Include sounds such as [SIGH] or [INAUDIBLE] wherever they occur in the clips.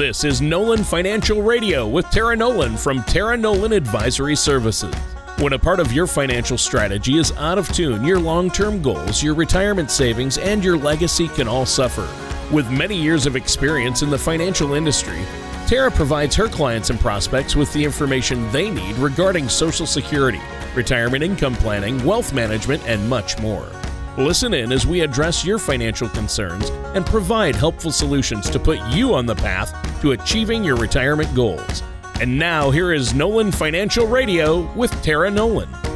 This is Nolan Financial Radio with Tara Nolan from Tara Nolan Advisory Services. When a part of your financial strategy is out of tune, your long term goals, your retirement savings, and your legacy can all suffer. With many years of experience in the financial industry, Tara provides her clients and prospects with the information they need regarding Social Security, retirement income planning, wealth management, and much more. Listen in as we address your financial concerns and provide helpful solutions to put you on the path to achieving your retirement goals. And now, here is Nolan Financial Radio with Tara Nolan.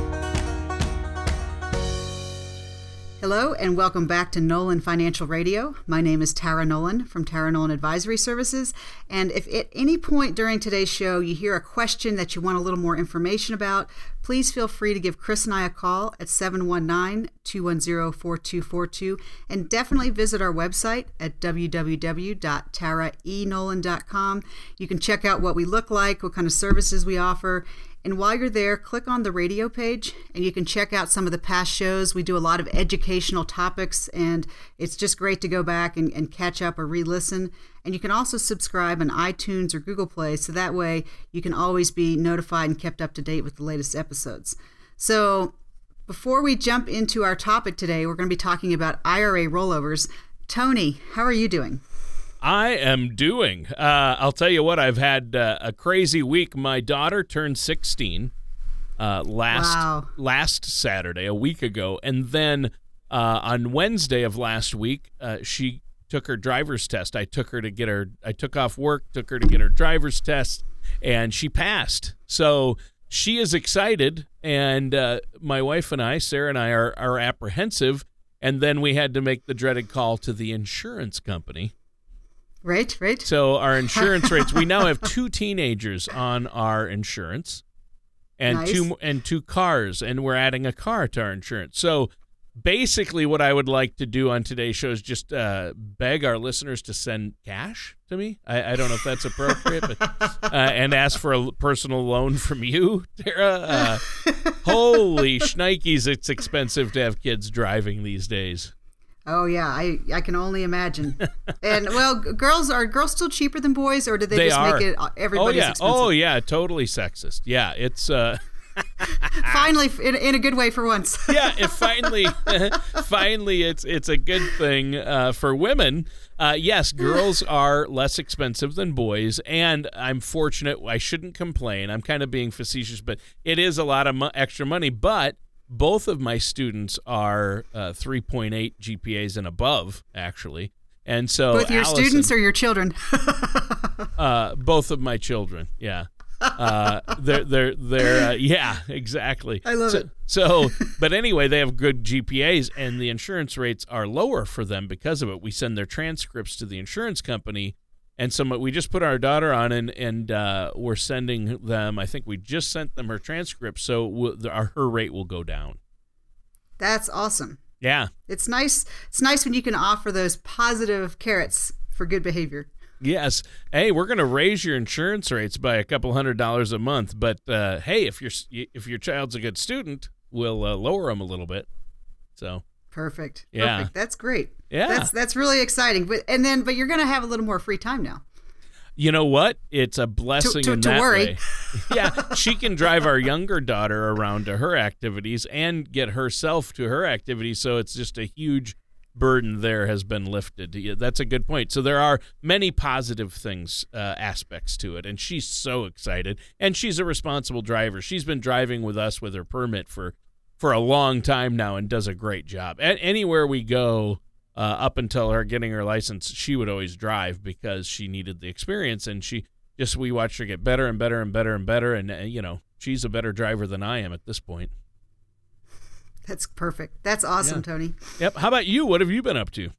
Hello, and welcome back to Nolan Financial Radio. My name is Tara Nolan from Tara Nolan Advisory Services. And if at any point during today's show you hear a question that you want a little more information about, please feel free to give Chris and I a call at 719 210 4242. And definitely visit our website at www.taraenolan.com. You can check out what we look like, what kind of services we offer, and while you're there, click on the radio page and you can check out some of the past shows. We do a lot of educational topics, and it's just great to go back and, and catch up or re listen. And you can also subscribe on iTunes or Google Play, so that way you can always be notified and kept up to date with the latest episodes. So, before we jump into our topic today, we're going to be talking about IRA rollovers. Tony, how are you doing? I am doing. Uh, I'll tell you what, I've had uh, a crazy week. My daughter turned 16 uh, last Wow. last Saturday, a week ago, and then uh, on Wednesday of last week, uh, she took her driver's test. I took her to get her. I took off work, took her to get her driver's test, and she passed. So she is excited, and uh, my wife and I, Sarah and I, are are apprehensive. And then we had to make the dreaded call to the insurance company. Right, right. So our insurance rates, we now have [LAUGHS] two teenagers on our insurance and Nice. two and two cars and we're adding a car to our insurance. So basically what I would like to do on today's show is just uh, beg our listeners to send cash to me. I, I don't know if that's appropriate, but [LAUGHS] uh, and ask for a personal loan from you, Tara. Uh, holy [LAUGHS] shnikes, it's expensive to have kids driving these days. Oh yeah, I I can only imagine. [LAUGHS] and well, girls are girls still cheaper than boys, or did they, They just are. make it uh, everybody's oh yeah, expensive? oh yeah, totally sexist. Yeah, it's uh [LAUGHS] Finally, in, in a good way for once. [LAUGHS] yeah, it finally, finally, it's it's a good thing uh, for women. Uh, yes, girls are less expensive than boys, and I'm fortunate. I shouldn't complain. I'm kind of being facetious, but it is a lot of mo- extra money. But both of my students are uh, 3.8 GPAs and above, actually, and so Both your Allison- students or your children? [LAUGHS] uh, both of my children. Yeah. Uh, they're they're they're uh, yeah exactly. I love so, it. So, but anyway, they have good GPAs, and the insurance rates are lower for them because of it. We send their transcripts to the insurance company, and some we just put our daughter on, and and uh, we're sending them. I think we just sent them her transcript, so we'll, the, our, her rate will go down. That's awesome. Yeah. It's nice. It's nice when you can offer those positive carrots for good behavior. Yes. Hey, we're going to raise your insurance rates by a couple hundred dollars a month, but uh, hey, if your if your child's a good student, we'll uh, lower them a little bit. So Perfect. Yeah. Perfect. That's great. Yeah. That's that's really exciting. But and then but you're gonna have a little more free time now. you know what? It's a blessing to- in to that worry. way. [LAUGHS] yeah, she can drive our younger daughter around to her activities and get herself to her activities. So it's just a huge burden there has been lifted. That's a good point. So there are many positive things, uh, aspects to it, and she's so excited. And she's a responsible driver. She's been driving with us with her permit for for a long time now and does a great job. A- anywhere we go, uh, up until her getting her license, she would always drive because she needed the experience, and she just we watched her get better and better and better and better, and uh, you know she's a better driver than I am at this point. That's perfect. That's awesome, Yeah. Tony. Yep. How about you? What have you been up to?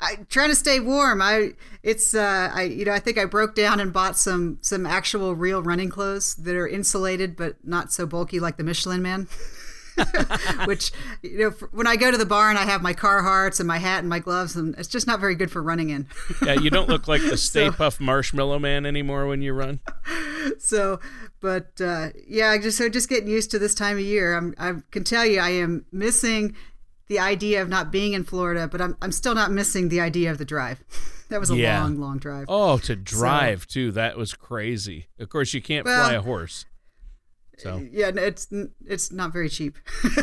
I trying to stay warm. I it's uh I you know I think I broke down and bought some some actual real running clothes that are insulated but not so bulky like the Michelin Man. [LAUGHS] [LAUGHS] Which you know f- when I go to the barn I have my Carhartts and my hat and my gloves and it's just not very good for running in. Yeah, you don't look like the [LAUGHS] Stay So- Puft Marshmallow Man anymore when you run. [LAUGHS] so but uh, yeah just so just getting used to this time of year I'm, i can tell you i am missing the idea of not being in Florida, but I'm I'm still not missing the idea of the drive. that was a Yeah. long, long drive. Oh, to drive too. That was crazy. Of course, you can't Well, fly a horse. So yeah, it's it's not very cheap.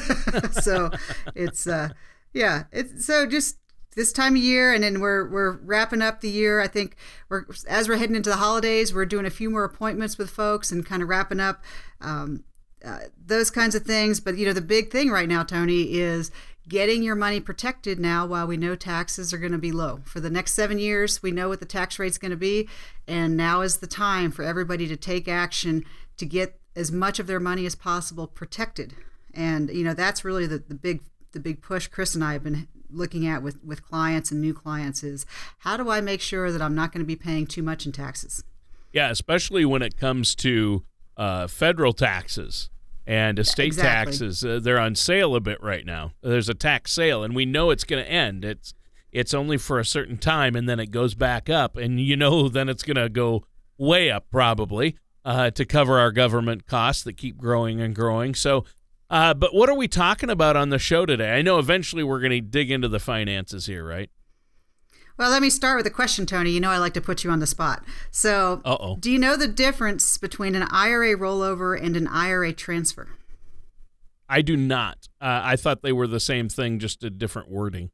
[LAUGHS] so it's uh yeah, it's so just this time of year and then we're we're wrapping up the year. I think we're as we're heading into the holidays, we're doing a few more appointments with folks and kind of wrapping up um, uh, those kinds of things. But you know, the big thing right now, Tony, is getting your money protected now while we know taxes are going to be low. For the next seven years, we know what the tax rate's going to be. And now is the time for everybody to take action to get as much of their money as possible protected. And, you know, that's really the, the big the big push Chris and I have been looking at with, with clients and new clients is how do I make sure that I'm not going to be paying too much in taxes? yeah, especially when it comes to uh, federal taxes and estate Exactly. taxes, uh, they're on sale a bit right now. There's a tax sale, and we know it's going to end. It's it's only for a certain time, and then it goes back up, and you know [LAUGHS] then it's going to go way up probably uh, to cover our government costs that keep growing and growing. So. Uh, but what are we talking about on the show today? I know eventually we're going to dig into the finances here, right? Well, let me start with a question, Tony. You know I like to put you on the spot. So, Uh-oh. do you know the difference between an IRA rollover and an IRA transfer? I do not. Uh, I thought they were the same thing, just a different wording.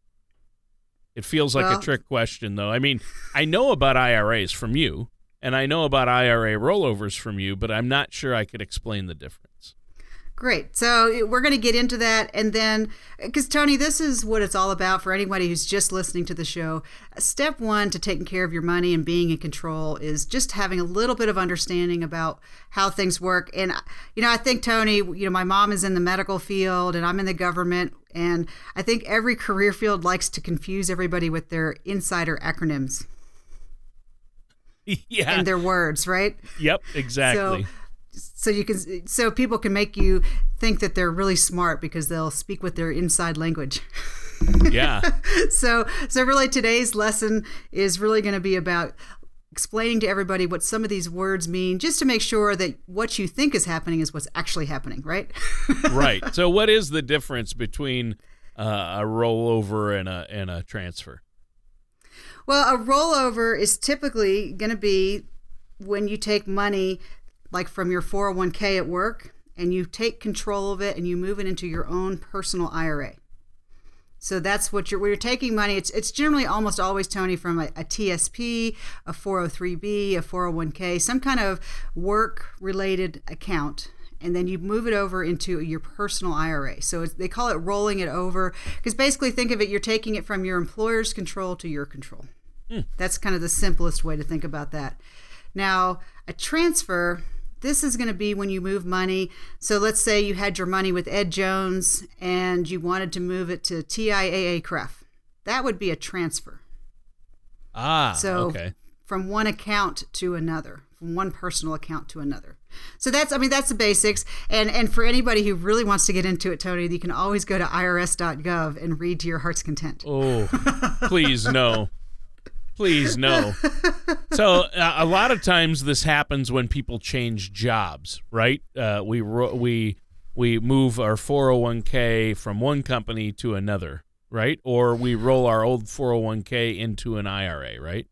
It feels like Well- a trick question, though. I mean, I know about IRAs from you, and I know about IRA rollovers from you, but I'm not sure I could explain the difference. Great. So we're going to get into that. And then, because Tony, this is what it's all about for anybody who's just listening to the show. Step one to taking care of your money and being in control is just having a little bit of understanding about how things work. And, uh, you know, I think, Tony, you know, my mom is in the medical field and I'm in the government. And I think every career field likes to confuse everybody with their insider acronyms [LAUGHS] yeah. and their words, right? yep. Exactly. So, so you can so people can make you think that they're really smart because they'll speak with their inside language. [LAUGHS] yeah. so so really today's lesson is really going to be about explaining to everybody what some of these words mean just to make sure that what you think is happening is what's actually happening, right? [LAUGHS] right. So, what is the difference between uh, a rollover and a and a transfer? Well, a rollover is typically going to be when you take money like from your 401k at work and you take control of it and you move it into your own personal IRA. So that's what you're where you're taking money. It's it's generally almost always Tony from a, a TSP, a 403b, a 401k, some kind of work related account and then you move it over into your personal IRA. So they call it rolling it over because basically think of it you're taking it from your employer's control to your control. That's kind of the simplest way to think about that. Now, a transfer, this is going to be when you move money. So let's say you had your money with Ed Jones and you wanted to move it to TIAA CREF. That would be a transfer. Ah. So okay. from one account to another, from one personal account to another. So that's I mean that's the basics. And and for anybody who really wants to get into it, Tony, you can always go to irs.gov and read to your heart's content. Oh, please no. [LAUGHS] Please no. So uh, a lot of times this happens when people change jobs, right? Uh, we ro- we we move our 401k from one company to another, right? Or we roll our old 401k into an IRA, right?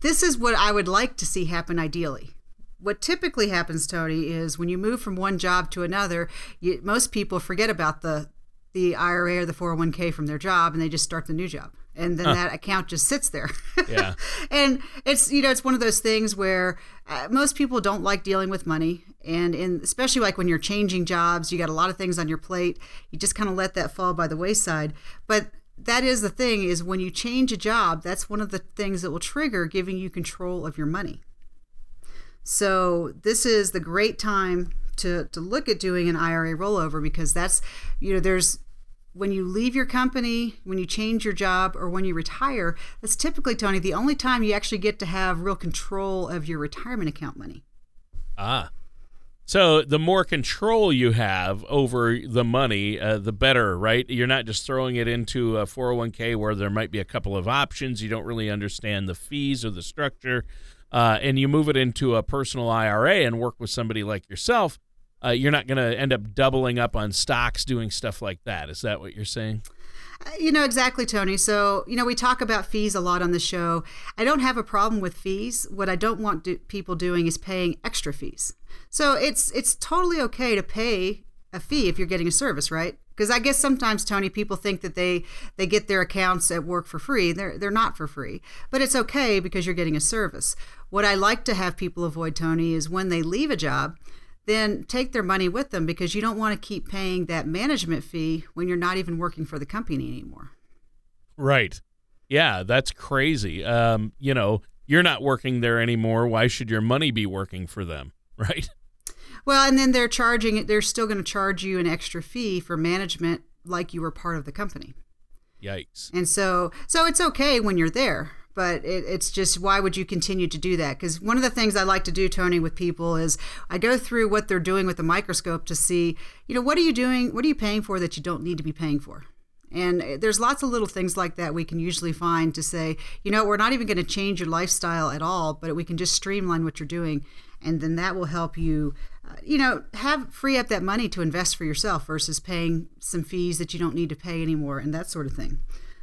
this is what I would like to see happen ideally. What typically happens, Tony, is when you move from one job to another, you, most people forget about the the IRA or the 401k from their job and they just start the new job. And then that account just sits there. [LAUGHS] Yeah. and it's you know it's one of those things where uh, most people don't like dealing with money and in especially like when you're changing jobs you got a lot of things on your plate you just kind of let that fall by the wayside but that is the thing is when you change a job that's one of the things that will trigger giving you control of your money so this is the great time to to look at doing an IRA rollover because that's you know there's when you leave your company, when you change your job, or when you retire, that's typically, Tony, the only time you actually get to have real control of your retirement account money. Ah. So the more control you have over the money, uh, the better, right? You're not just throwing it into a 401k where there might be a couple of options. You don't really understand the fees or the structure. Uh, and you move it into a personal IRA and work with somebody like yourself. Uh, you're not going to end up doubling up on stocks doing stuff like that. Is that what you're saying? You know, exactly, Tony. So, you know, we talk about fees a lot on the show. I don't have a problem with fees. What I don't want do, people doing is paying extra fees. So it's it's totally okay to pay a fee if you're getting a service, right? Because I guess sometimes, Tony, people think that they they get their accounts at work for free. They're they're not for free, but it's okay because you're getting a service. What I like to have people avoid, Tony, is when they leave a job, then take their money with them because you don't want to keep paying that management fee when you're not even working for the company anymore. Right. Yeah, that's crazy. Um, you know, you're not working there anymore. Why should your money be working for them? [LAUGHS] Right. Well, and then they're charging it. They're still going to charge you an extra fee for management, like you were part of the company. Yikes! And so, so it's okay when you're there, but it, it's just why would you continue to do that? Because one of the things I like to do, Tony, with people is I go through what they're doing with the microscope to see, you know, what are you doing? What are you paying for that you don't need to be paying for? And there's lots of little things like that we can usually find to say, you know, we're not even going to change your lifestyle at all, but we can just streamline what you're doing. And then that will help you, uh, you know, have free up that money to invest for yourself versus paying some fees that you don't need to pay anymore and that sort of thing.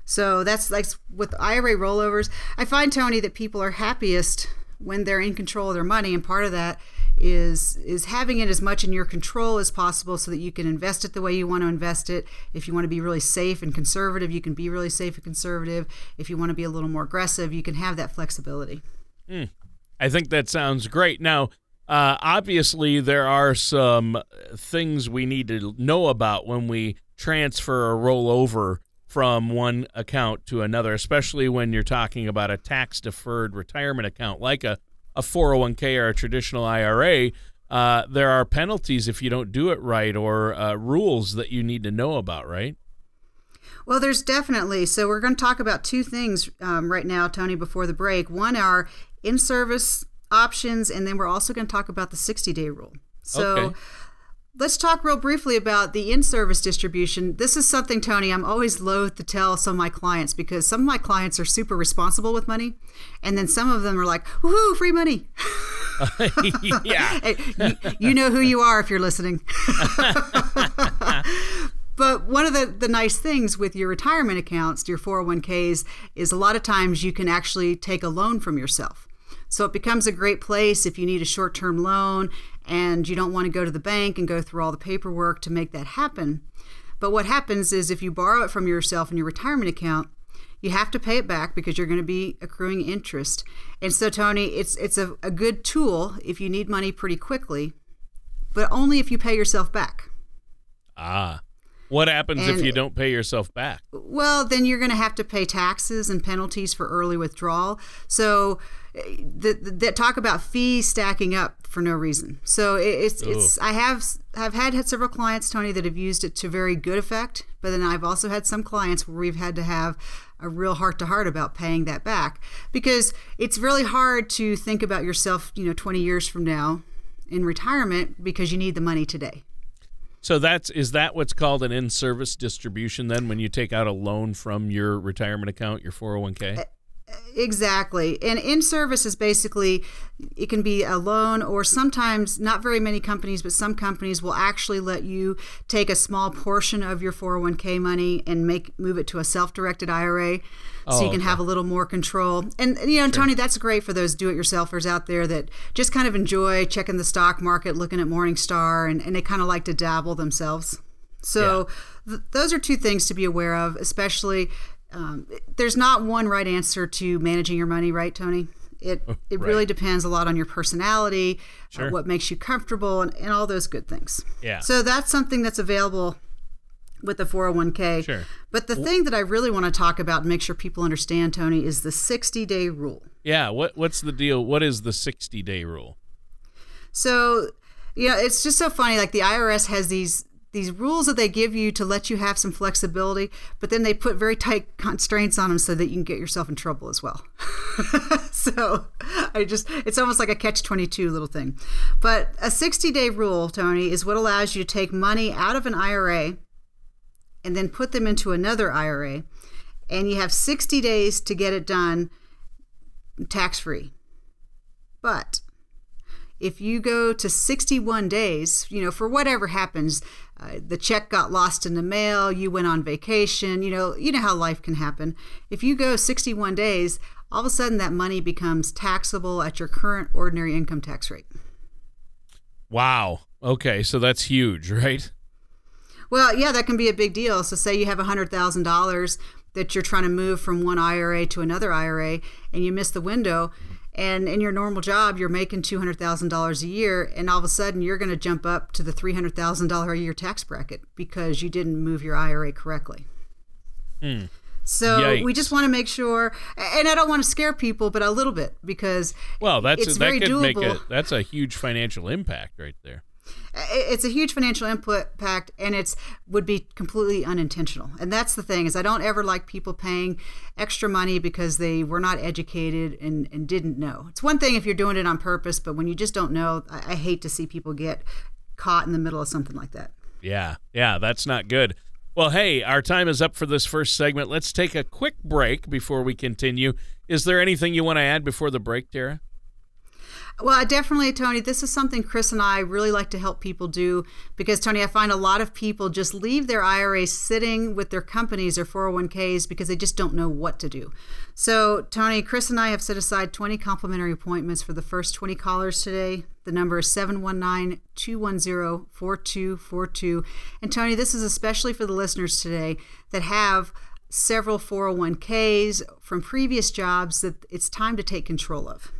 So that's like with IRA rollovers. I find, Tony, that people are happiest when they're in control of their money. And part of that is is having it as much in your control as possible so that you can invest it the way you want to invest it if you want to be really safe and conservative you can be really safe and conservative if you want to be a little more aggressive you can have that flexibility mm, i think that sounds great now uh, obviously there are some things we need to know about when we transfer or roll over from one account to another especially when you're talking about a tax deferred retirement account like a a 401k or a traditional IRA, uh, there are penalties if you don't do it right or uh, rules that you need to know about, right? Well, there's definitely. So, we're going to talk about two things um, right now, Tony, before the break. One are in service options, and then we're also going to talk about the 60 day rule. So, okay. Let's talk real briefly about the in service distribution. This is something, Tony, I'm always loath to tell some of my clients because some of my clients are super responsible with money. And then some of them are like, woohoo, free money. [LAUGHS] yeah. [LAUGHS] you, you know who you are if you're listening. [LAUGHS] But one of the, the nice things with your retirement accounts, your 401ks, is a lot of times you can actually take a loan from yourself. So it becomes a great place if you need a short term loan and you don't want to go to the bank and go through all the paperwork to make that happen. But what happens is if you borrow it from yourself in your retirement account, you have to pay it back because you're going to be accruing interest. And so, Tony, it's it's a, a good tool if you need money pretty quickly, but only if you pay yourself back. Ah. What happens and, if you don't pay yourself back? Well, then you're going to have to pay taxes and penalties for early withdrawal. So, that talk about fees stacking up for no reason. So it's it's I have I've had several clients Tony that have used it to very good effect, but then I've also had some clients where we've had to have a real heart to heart about paying that back because it's really hard to think about yourself, you know, 20 years from now in retirement because you need the money today. So that's is that what's called an in-service distribution then when you take out a loan from your retirement account, your 401k? Exactly. And in service is basically it can be a loan or sometimes not very many companies but some companies will actually let you take a small portion of your 401k money and make move it to a self-directed IRA so oh, you can okay. have a little more control. And you know, sure. Tony, that's great for those do-it-yourselfers out there that just kind of enjoy checking the stock market, looking at Morningstar and, and they kind of like to dabble themselves. So yeah. th- those are two things to be aware of, especially um, there's not one right answer to managing your money, right, Tony? It oh, it right. really depends a lot on your personality, uh, sure. uh, what makes you comfortable, and, and all those good things. Yeah. So that's something that's available with the 401k. Sure. But the thing that I really want to talk about and make sure people understand, Tony, is the 60 day rule. Yeah. What What's the deal? What is the 60 day rule? So, yeah, it's just so funny. Like the IRS has these these rules that they give you to let you have some flexibility, but then they put very tight constraints on them so that you can get yourself in trouble as well. [LAUGHS] so I just, it's almost like a catch 22 little thing. But a 60 day rule, Tony, is what allows you to take money out of an IRA and then put them into another IRA. And you have 60 days to get it done tax free. But if you go to 61 days, you know, for whatever happens, uh, the check got lost in the mail, you went on vacation, you know, you know how life can happen. If you go 61 days, all of a sudden that money becomes taxable at your current ordinary income tax rate. Wow. Okay, so that's huge, [LAUGHS] right? Well, yeah, that can be a big deal. So, say you have $100,000 that you're trying to move from one IRA to another IRA and you miss the window. And in your normal job, you're making $200,000 a year, and all of a sudden you're going to jump up to the $300,000 a year tax bracket because you didn't move your IRA correctly. Hmm. So Yikes. we just want to make sure, and I don't want to scare people, but a little bit because well, that's it's that very could doable. make a that's a huge financial impact right there it's a huge financial impact and it's would be completely unintentional. And that's the thing is i don't ever like people paying extra money because they were not educated and, and didn't know. It's one thing if you're doing it on purpose but when you just don't know I, I hate to see people get caught in the middle of something like that. Yeah yeah that's not good. Well hey our time is up for this first segment. Let's take a quick break before we continue. Is there anything you want to add before the break tara well, definitely, Tony. This is something Chris and I really like to help people do because, Tony, I find a lot of people just leave their IRAs sitting with their companies or 401ks because they just don't know what to do. So, Tony, Chris and I have set aside 20 complimentary appointments for the first 20 callers today. The number is 719 210 4242. And, Tony, this is especially for the listeners today that have several 401ks from previous jobs that it's time to take control of.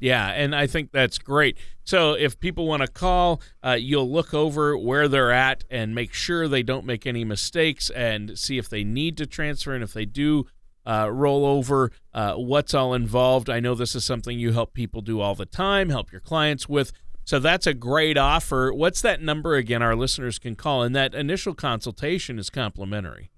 Yeah, and I think that's great. So if people want to call, uh, you'll look over where they're at and make sure they don't make any mistakes and see if they need to transfer. And if they do uh, roll over, uh, what's all involved. I know this is something you help people do all the time, help your clients with. So that's a great offer. What's that number again? Our listeners can call, and that initial consultation is complimentary.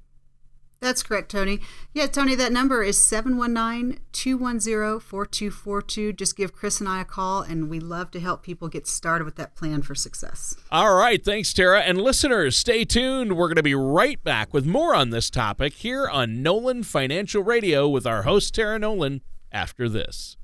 That's correct, Tony. Yeah, Tony, that number is 719 210 4242. Just give Chris and I a call, and we love to help people get started with that plan for success. All right. Thanks, Tara. And listeners, stay tuned. We're going to be right back with more on this topic here on Nolan Financial Radio with our host, Tara Nolan, after this.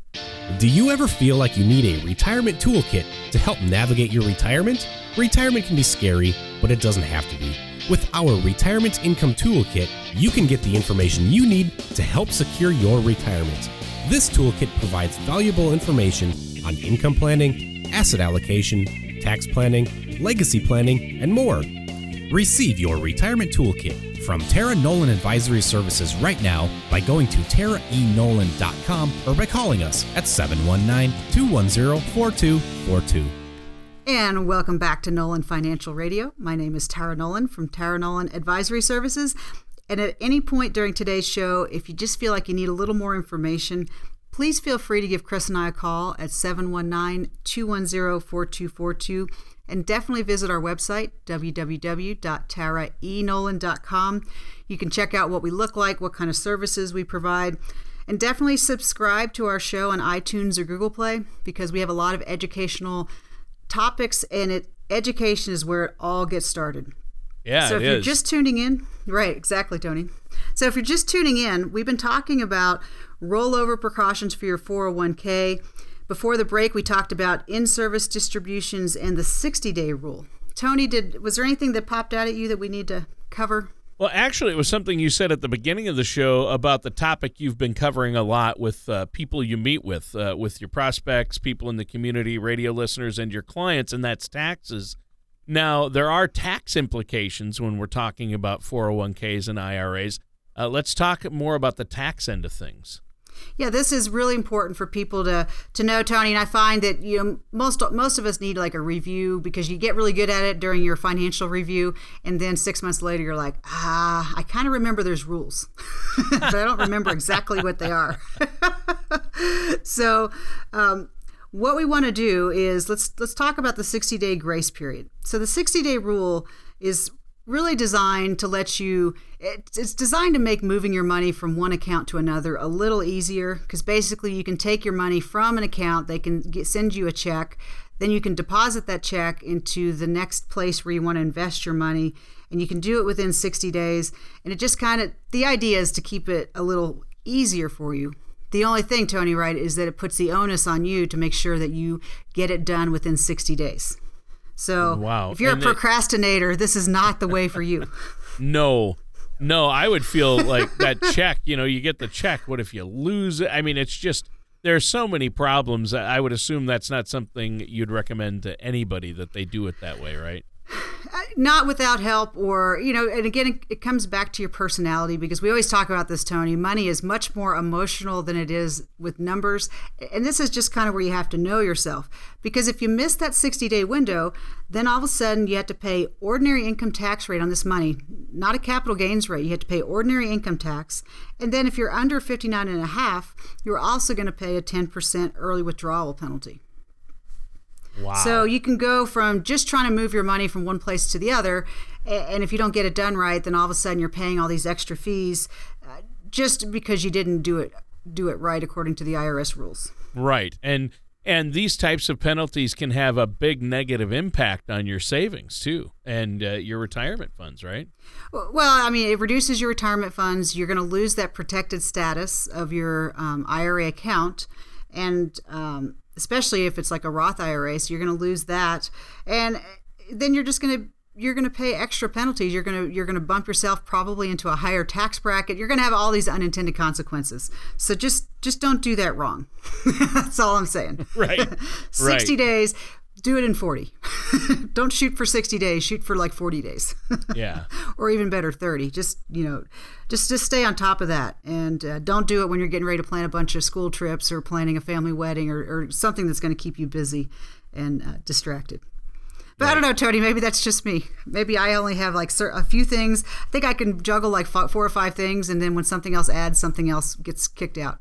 Do you ever feel like you need a retirement toolkit to help navigate your retirement? Retirement can be scary, but it doesn't have to be. With our Retirement Income Toolkit, you can get the information you need to help secure your retirement. This toolkit provides valuable information on income planning, asset allocation, tax planning, legacy planning, and more. Receive your retirement toolkit from Tara Nolan Advisory Services right now by going to taraenolan.com or by calling us at 719 210 4242. And welcome back to Nolan Financial Radio. My name is Tara Nolan from Tara Nolan Advisory Services. And at any point during today's show, if you just feel like you need a little more information, please feel free to give Chris and I a call at 719 210 4242. And definitely visit our website, www.taraenolan.com. You can check out what we look like, what kind of services we provide. And definitely subscribe to our show on iTunes or Google Play because we have a lot of educational topics and it education is where it all gets started. Yeah. So if you're just tuning in, right, exactly, Tony. So if you're just tuning in, we've been talking about rollover precautions for your 401k. Before the break, we talked about in-service distributions and the 60-day rule. Tony, did was there anything that popped out at you that we need to cover? Well, actually, it was something you said at the beginning of the show about the topic you've been covering a lot with uh, people you meet with, uh, with your prospects, people in the community, radio listeners, and your clients, and that's taxes. Now, there are tax implications when we're talking about 401ks and IRAs. Uh, let's talk more about the tax end of things. Yeah, this is really important for people to to know, Tony. And I find that you know most most of us need like a review because you get really good at it during your financial review, and then six months later you're like, ah, I kind of remember there's rules, [LAUGHS] but I don't remember exactly what they are. [LAUGHS] so. Um, what we want to do is let's let's talk about the 60 day grace period. So the 60 day rule is really designed to let you it's designed to make moving your money from one account to another a little easier because basically you can take your money from an account they can get, send you a check then you can deposit that check into the next place where you want to invest your money and you can do it within 60 days and it just kind of the idea is to keep it a little easier for you. The only thing tony right is that it puts the onus on you to make sure that you get it done within 60 days So Wow. if you're And a it- procrastinator, this is not the way for you. [LAUGHS] No, no, I would feel like that check. You know, you get the check. What if you lose it? I mean, it's just there's so many problems. I would assume that's not something you'd recommend to anybody that they do it that way, right? Not without help or you know and again it, comes back to your personality because we always talk about this tony. Money is much more emotional than it is with numbers. And this is just kind of where you have to know yourself. Because if you miss that 60 day window then all of a sudden you have to pay ordinary income tax rate on this money. Not a capital gains rate. You have to pay ordinary income tax. And then if you're under 59 and a half you're also going to pay a 10% early withdrawal penalty Wow. so you can go from just trying to move your money from one place to the other, and if you don't get it done right, then all of a sudden you're paying all these extra fees uh, just because you didn't do it do it right according to the IRS rules. right, and and these types of penalties can have a big negative impact on your savings too, and uh, your retirement funds, right? Well, I mean, it reduces your retirement funds. You're going to lose that protected status of your um, IRA account, and um, especially if it's like a Roth IRA, so you're going to lose that, and then you're just going to you're going to pay extra penalties. You're going to you're going to bump yourself probably into a higher tax bracket. You're going to have all these unintended consequences. So just just don't do that wrong. [LAUGHS] That's all I'm saying. Right. [LAUGHS] 60 right. days. Do it in 40. [LAUGHS] don't shoot for 60 days. Shoot for like 40 days. [LAUGHS] Yeah. or even better 30 just you know just just stay on top of that and uh, don't do it when you're getting ready to plan a bunch of school trips or planning a family wedding or, or something that's going to keep you busy and uh, distracted but I don't know, Tony. Maybe that's just me. Maybe I only have like a few things. I think I can juggle like four or five things, and then when something else adds, something else gets kicked out.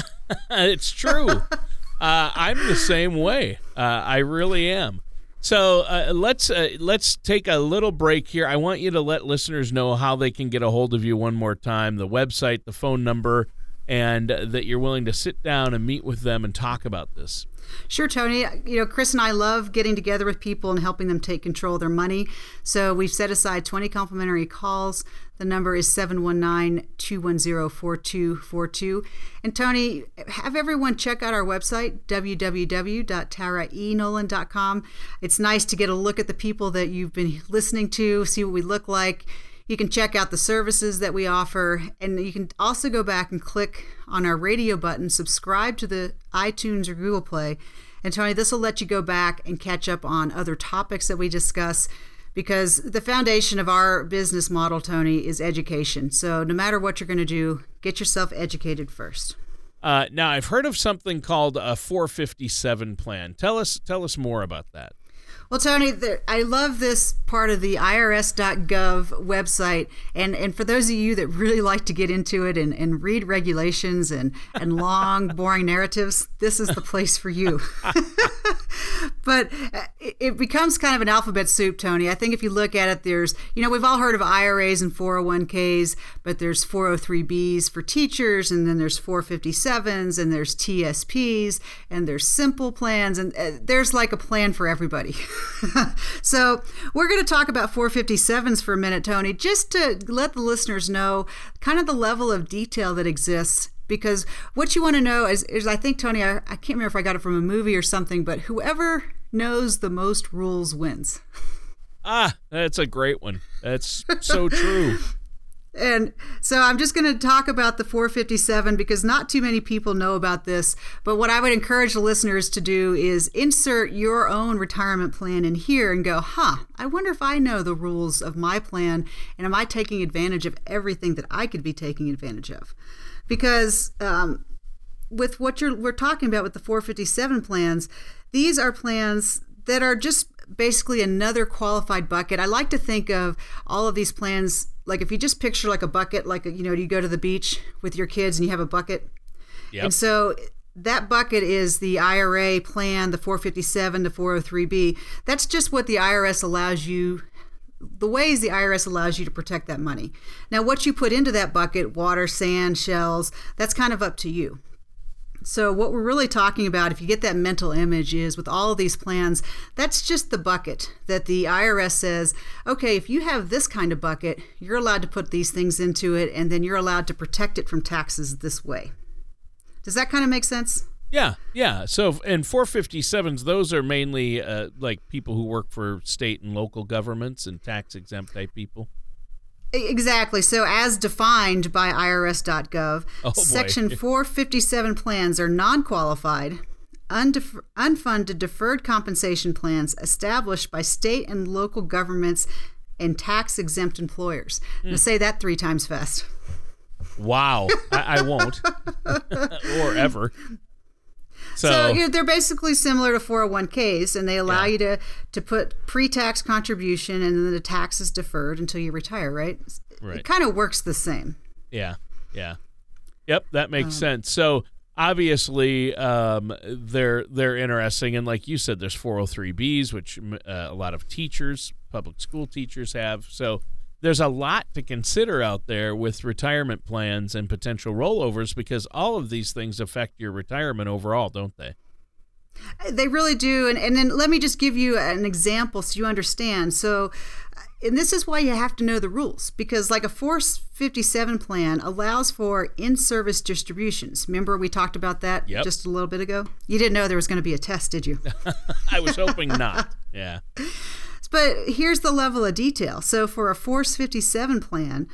[LAUGHS] it's true. Uh, I'm the same way. Uh, I really am. So uh, let's uh, let's take a little break here. I want you to let listeners know how they can get a hold of you one more time. The website, the phone number, and that you're willing to sit down and meet with them and talk about this. Sure, Tony. You know, Chris and I love getting together with people and helping them take control of their money. So we've set aside 20 complimentary calls. The number is 719 210 4242. And Tony, have everyone check out our website, www.taraenolan.com. It's nice to get a look at the people that you've been listening to, see what we look like. You can check out the services that we offer, and you can also go back and click on our radio button, subscribe to the iTunes or Google Play. And Tony, this will let you go back and catch up on other topics that we discuss because the foundation of our business model, Tony, is education. So no matter what you're going to do, get yourself educated first. Uh, now, I've heard of something called a 457 plan. Tell us tell us more about that. Well, Tony, the, I love this part of the IRS.gov website. And, and for those of you that really like to get into it and, and read regulations and, and [LAUGHS] long, boring narratives, this is the place for you. [LAUGHS] but uh, it, it becomes kind of an alphabet soup, Tony. I think if you look at it, there's, you know, we've all heard of IRAs and 401ks, but there's 403bs for teachers, and then there's 457s, and there's TSPs, and there's simple plans, and uh, there's like a plan for everybody. [LAUGHS] [LAUGHS] so we're going to talk about 457s for a minute, Tony, just to let the listeners know kind of the level of detail that exists. Because what you want to know is, is I think, Tony, I, I can't remember if I got it from a movie or something, but whoever knows the most rules wins. Ah, that's a great one. That's so true. [LAUGHS] And so I'm just going to talk about the 457 because not too many people know about this. But what I would encourage the listeners to do is insert your own retirement plan in here and go, huh, I wonder if I know the rules of my plan and am I taking advantage of everything that I could be taking advantage of? Because um, with what you're we're talking about with the 457 plans, these are plans that are just basically another qualified bucket. I like to think of all of these plans like if you just picture like a bucket, like you know, you go to the beach with your kids and you have a bucket. Yep. And so that bucket is the IRA plan, the 457 to 403b. That's just what the IRS allows you the ways the IRS allows you to protect that money. Now, what you put into that bucket, water, sand, shells, that's kind of up to you. So, what we're really talking about, if you get that mental image, is with all of these plans, that's just the bucket that the IRS says, okay, if you have this kind of bucket, you're allowed to put these things into it, and then you're allowed to protect it from taxes this way. Does that kind of make sense? Yeah, yeah. So and 457s, those are mainly uh, like people who work for state and local governments and tax exempt type people. Exactly. So, as defined by IRS.gov, Oh. Section 457 plans are non qualified, undef- unfunded deferred compensation plans established by state and local governments and tax exempt employers. Hmm. Now, say that three times fast. Wow, I, I won't, [LAUGHS] [LAUGHS] or ever. So, So, you know, they're basically similar to 401ks, and they allow Yeah. you to, to put pre tax contribution and then the tax is deferred until you retire, right? Right. It kind of works the same. yeah, yeah, yep, that makes Um, sense. So obviously, um, they're they're interesting, and like you said, there's 403bs, which uh, a lot of teachers, public school teachers have. So there's a lot to consider out there with retirement plans and potential rollovers because all of these things affect your retirement overall, don't they? They really do. And, and then let me just give you an example so you understand. So, and this is why you have to know the rules because, like a Force 57 plan allows for in service distributions. Remember, we talked about that Yep. just a little bit ago? You didn't know there was going to be a test, did you? [LAUGHS] I was hoping not. Yeah. [LAUGHS] But here's the level of detail. So for a 457 plan,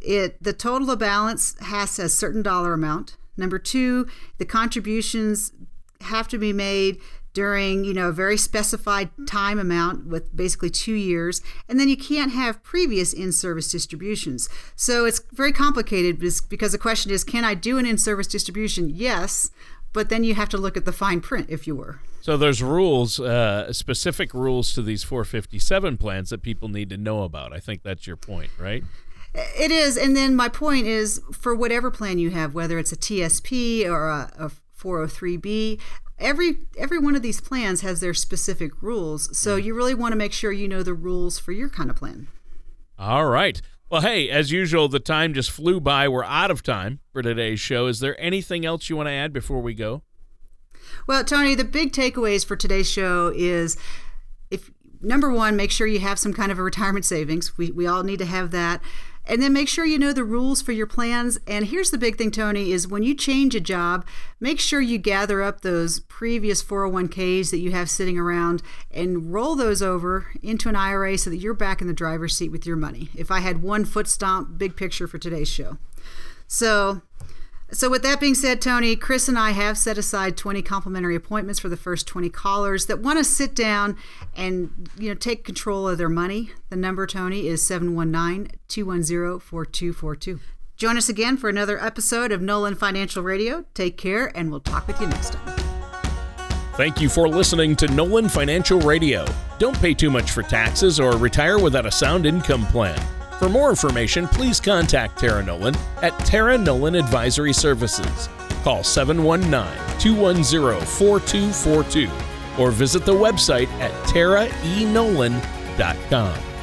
it the total of balance has a certain dollar amount. Number two, the contributions have to be made during you know a very specified time amount with basically two years and then you can't have previous in-service distributions so it's very complicated because the question is can i do an in-service distribution yes but then you have to look at the fine print if you were So there's rules, uh, specific rules to these 457 plans that people need to know about. I think that's your point, right? It is, and then my point is for whatever plan you have, whether it's a TSP or a, a 403b, every every one of these plans has their specific rules. So you really want to make sure you know the rules for your kind of plan. All right. Well, hey, as usual, the time just flew by. We're out of time for today's show. Is there anything else you want to add before we go? Well, Tony, the big takeaways for today's show is if number one, make sure you have some kind of a retirement savings. We, we all need to have that. And then make sure you know the rules for your plans. And here's the big thing, Tony, is when you change a job, make sure you gather up those previous 401ks that you have sitting around and roll those over into an IRA so that you're back in the driver's seat with your money. If I had one foot stomp, big picture for today's show. So so, with that being said, Tony, Chris and I have set aside 20 complimentary appointments for the first 20 callers that want to sit down and you know take control of their money. The number, Tony, is 719-210-4242. Join us again for another episode of Nolan Financial Radio. Take care, and we'll talk with you next time. Thank you for listening to Nolan Financial Radio. Don't pay too much for taxes or retire without a sound income plan. For more information, please contact Tara Nolan at Tara Nolan Advisory Services. Call 719 210 4242 or visit the website at taraenolan.com.